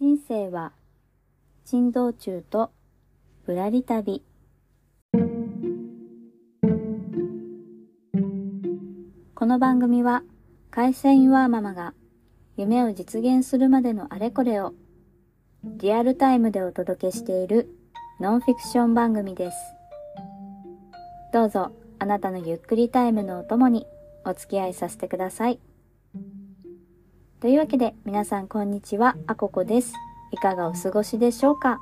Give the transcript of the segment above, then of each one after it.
人生は珍道中とぶらり旅この番組は会社員ワーママが夢を実現するまでのあれこれをリアルタイムでお届けしているノンフィクション番組です。どうぞあなたのゆっくりタイムのお供にお付き合いさせてください。というわけで皆さんこんにちは、あここです。いかがお過ごしでしょうか？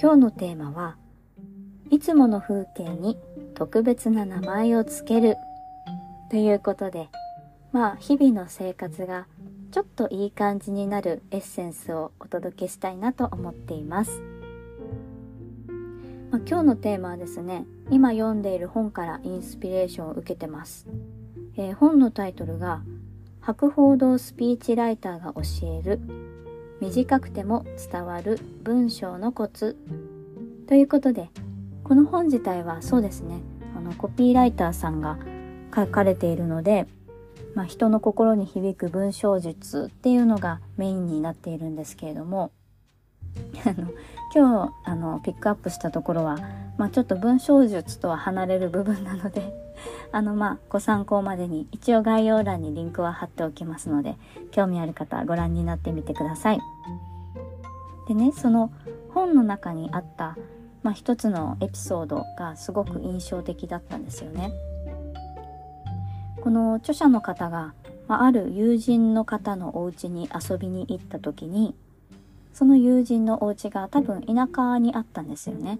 今日のテーマはいつもの風景に特別な名前をつけるということでまあ日々の生活がちょっといい感じになるエッセンスをお届けしたいなと思っています。まあ、今日のテーマはですね今読んでいる本からインスピレーションを受けてます、えー、本のタイトルが博報堂スピーチライターが教える短くても伝わる文章のコツ。ということでこの本自体はそうですね。あのコピーライターさんが書かれているので、まあ、人の心に響く文章術っていうのがメインになっているんですけれども あの今日あのピックアップしたところは、まあ、ちょっと文章術とは離れる部分なので あのまあご参考までに一応概要欄にリンクは貼っておきますので興味ある方はご覧になってみてください。でねその本の中にあった、まあ、一つのエピソードがすごく印象的だったんですよね。この著者の方が、まあ、ある友人の方のお家に遊びに行った時にその友人のお家が多分田舎にあったんですよね。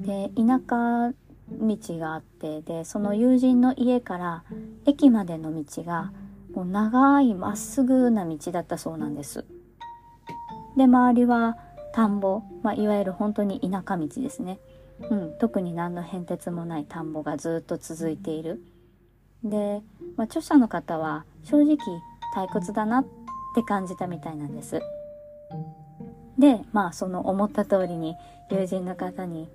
で田舎道があってでその友人の家から駅までの道がもう長いまっすぐな道だったそうなんです。で周りは田んぼ、まあ、いわゆる本当に田舎道ですね。うん、特に何の変哲もない田んぼがずっと続いている。で、まあ、著者の方は正直退屈だなって感じたみたいなんです。でまあその思った通りに友人の方に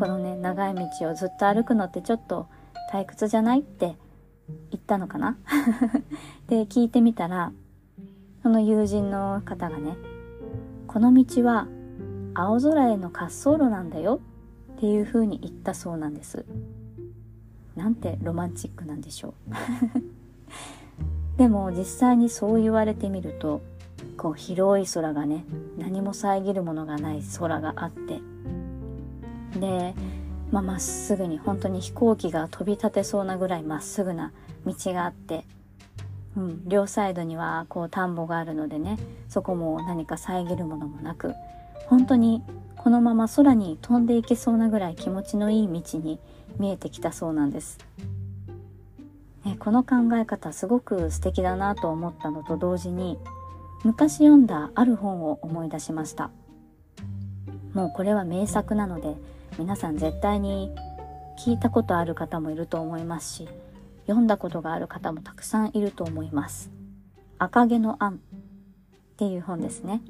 このね長い道をずっと歩くのってちょっと退屈じゃないって言ったのかな？で聞いてみたらその友人の方がねこの道は青空への滑走路なんだよっていう風に言ったそうなんです。なんてロマンチックなんでしょう？でも実際にそう言われてみるとこう広い空がね何も遮るものがない空があってでまあ、っすぐに本当に飛行機が飛び立てそうなぐらいまっすぐな道があって、うん、両サイドにはこう田んぼがあるのでねそこも何か遮るものもなく本当にこのまま空に飛んでいけそうなぐらい気持ちのいい道に見えてきたそうなんです。ね、この考え方すごく素敵だなと思ったのと同時に昔読んだある本を思い出しましたもうこれは名作なので皆さん絶対に聞いたことある方もいると思いますし読んだことがある方もたくさんいると思います。赤毛のアンっていう本ですね。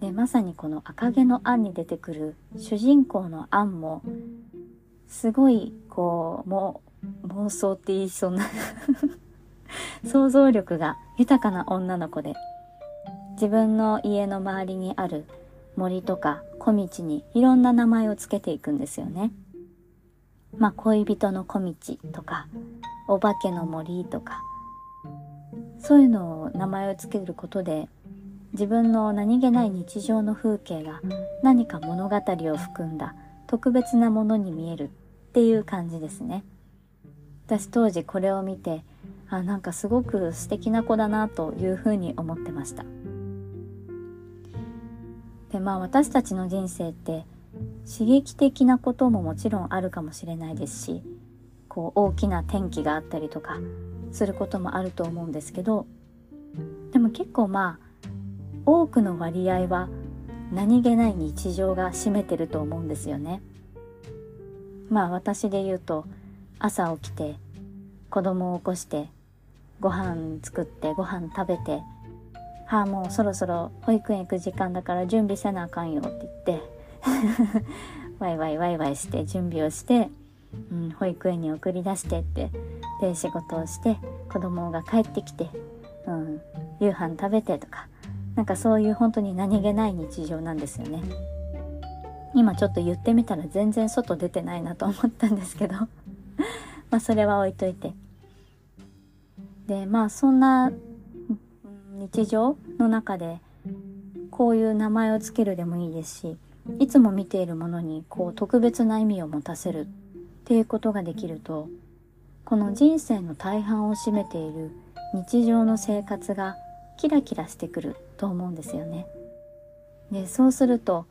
でまさにこの赤毛のアンに出てくる主人公のアンもすごいこうもう妄想って言いそうな 想像力が豊かな女の子で自分の家の周りにある森とか小道にいろんな名前をつけていくんですよね。まあ恋人の小道とかお化けの森とかそういうのを名前をつけることで自分の何気ない日常の風景が何か物語を含んだ特別なものに見えるっていう感じですね。私当時これを見てあなんかすごく素敵な子だなというふうに思ってましたでまあ私たちの人生って刺激的なことももちろんあるかもしれないですしこう大きな転機があったりとかすることもあると思うんですけどでも結構まあ多くの割合は何気ない日常が占めてると思うんですよね。まあ私で言うと朝起きて子供を起こしてご飯作ってご飯食べて「はあもうそろそろ保育園行く時間だから準備せなあかんよ」って言って。ワイワイワイワイして準備をして、うん、保育園に送り出してってで仕事をして子供が帰ってきて、うん、夕飯食べてとか。なんかそういう本当に何気ない日常なんですよね。今ちょっと言ってみたら全然外出てないなと思ったんですけど。まあそれは置いといて。でまあそんな日常の中でこういう名前を付けるでもいいですしいつも見ているものにこう特別な意味を持たせるっていうことができるとこの人生の大半を占めている日常の生活がキラキラしてくると思うんですよね。でそうすると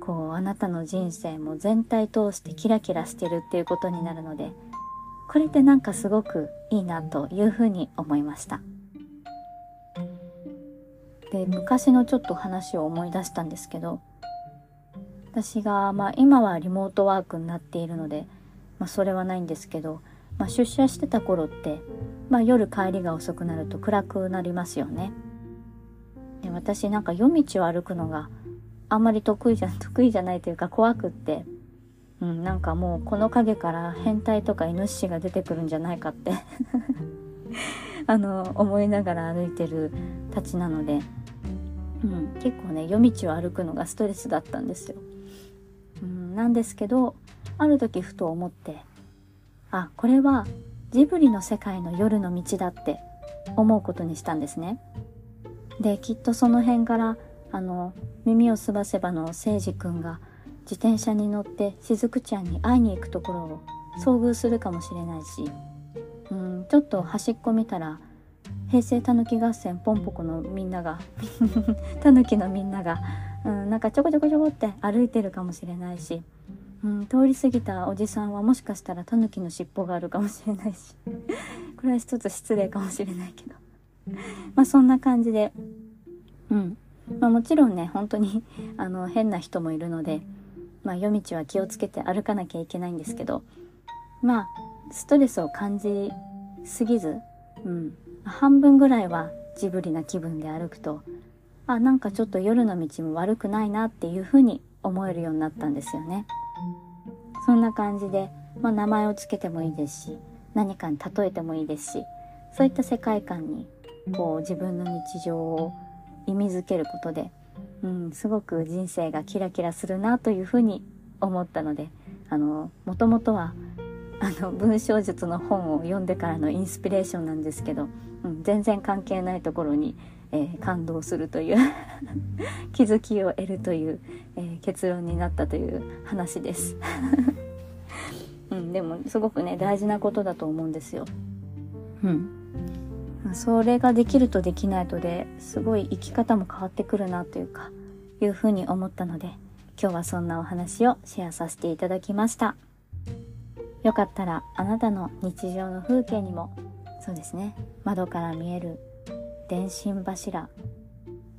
こうあなたの人生も全体通してキラキラしてるっていうことになるのでこれってなんかすごくいいなというふうに思いました。で昔のちょっと話を思い出したんですけど私が、まあ、今はリモートワークになっているので、まあ、それはないんですけど、まあ、出社してた頃って、まあ、夜帰りが遅くなると暗くなりますよね。で私なんか夜道を歩くのがあんまり得意じゃ 得意じゃないというか怖くって、うん、なんかもうこの影から変態とかイノシシが出てくるんじゃないかって あの思いながら歩いてるたちなので、うん、結構ね夜道を歩くのがストレスだったんですよ。うん、なんですけどある時ふと思ってあこれはジブリの世界の夜の道だって思うことにしたんですね。できっとその辺からあの耳をすばせばの誠司くんが自転車に乗ってしずくちゃんに会いに行くところを遭遇するかもしれないし、うん、ちょっと端っこ見たら平成たぬき合戦ポンポコのみんなが たぬきのみんながうん、なんかちょこちょこちょこって歩いてるかもしれないし、うん、通り過ぎたおじさんはもしかしたらタヌキの尻尾があるかもしれないし これは一つ失礼かもしれないけど。まあそんな感じでうん。まあもちろんね本当にあの変な人もいるのでまあ夜道は気をつけて歩かなきゃいけないんですけどまあストレスを感じすぎず、うん、半分ぐらいはジブリな気分で歩くとあなんかちょっと夜の道も悪くないなっていうふうに思えるようになったんですよね。そんな感じで、まあ、名前を付けてもいいですし何かに例えてもいいですしそういった世界観にこう自分の日常を意味づけることで、うん、すごく人生がキラキラするなというふうに思ったのであのもともとはあの文章術の本を読んでからのインスピレーションなんですけど、うん、全然関係ないところにえー、感動するという 気づきを得るという、えー、結論になったという話です、うん、でもすごくね大事なことだと思うんですよ。うん、それができるとできないとですごい生き方も変わってくるなというかいうふうに思ったので今日はそんなお話をシェアさせていただきました。よかったらあなたの日常の風景にもそうですね窓から見える電信柱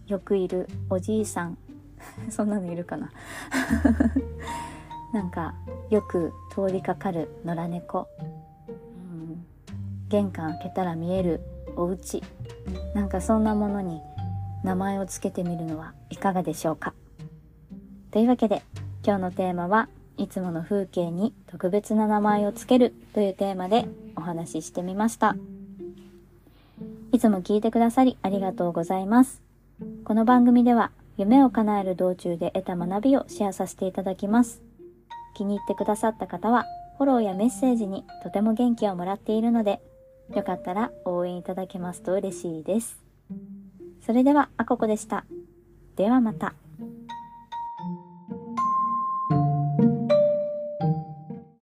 よくいるおじいさん そんなのいるかな？なんかよく通りかかる野良猫、うん、玄関開けたら見えるお家なんかそんなものに名前を付けてみるのはいかがでしょうか？というわけで今日のテーマはいつもの風景に特別な名前を付けるというテーマでお話ししてみました。いつも聞いてくださりありがとうございます。この番組では夢を叶える道中で得た学びをシェアさせていただきます。気に入ってくださった方はフォローやメッセージにとても元気をもらっているので、よかったら応援いただけますと嬉しいです。それでは、あここでした。ではまた。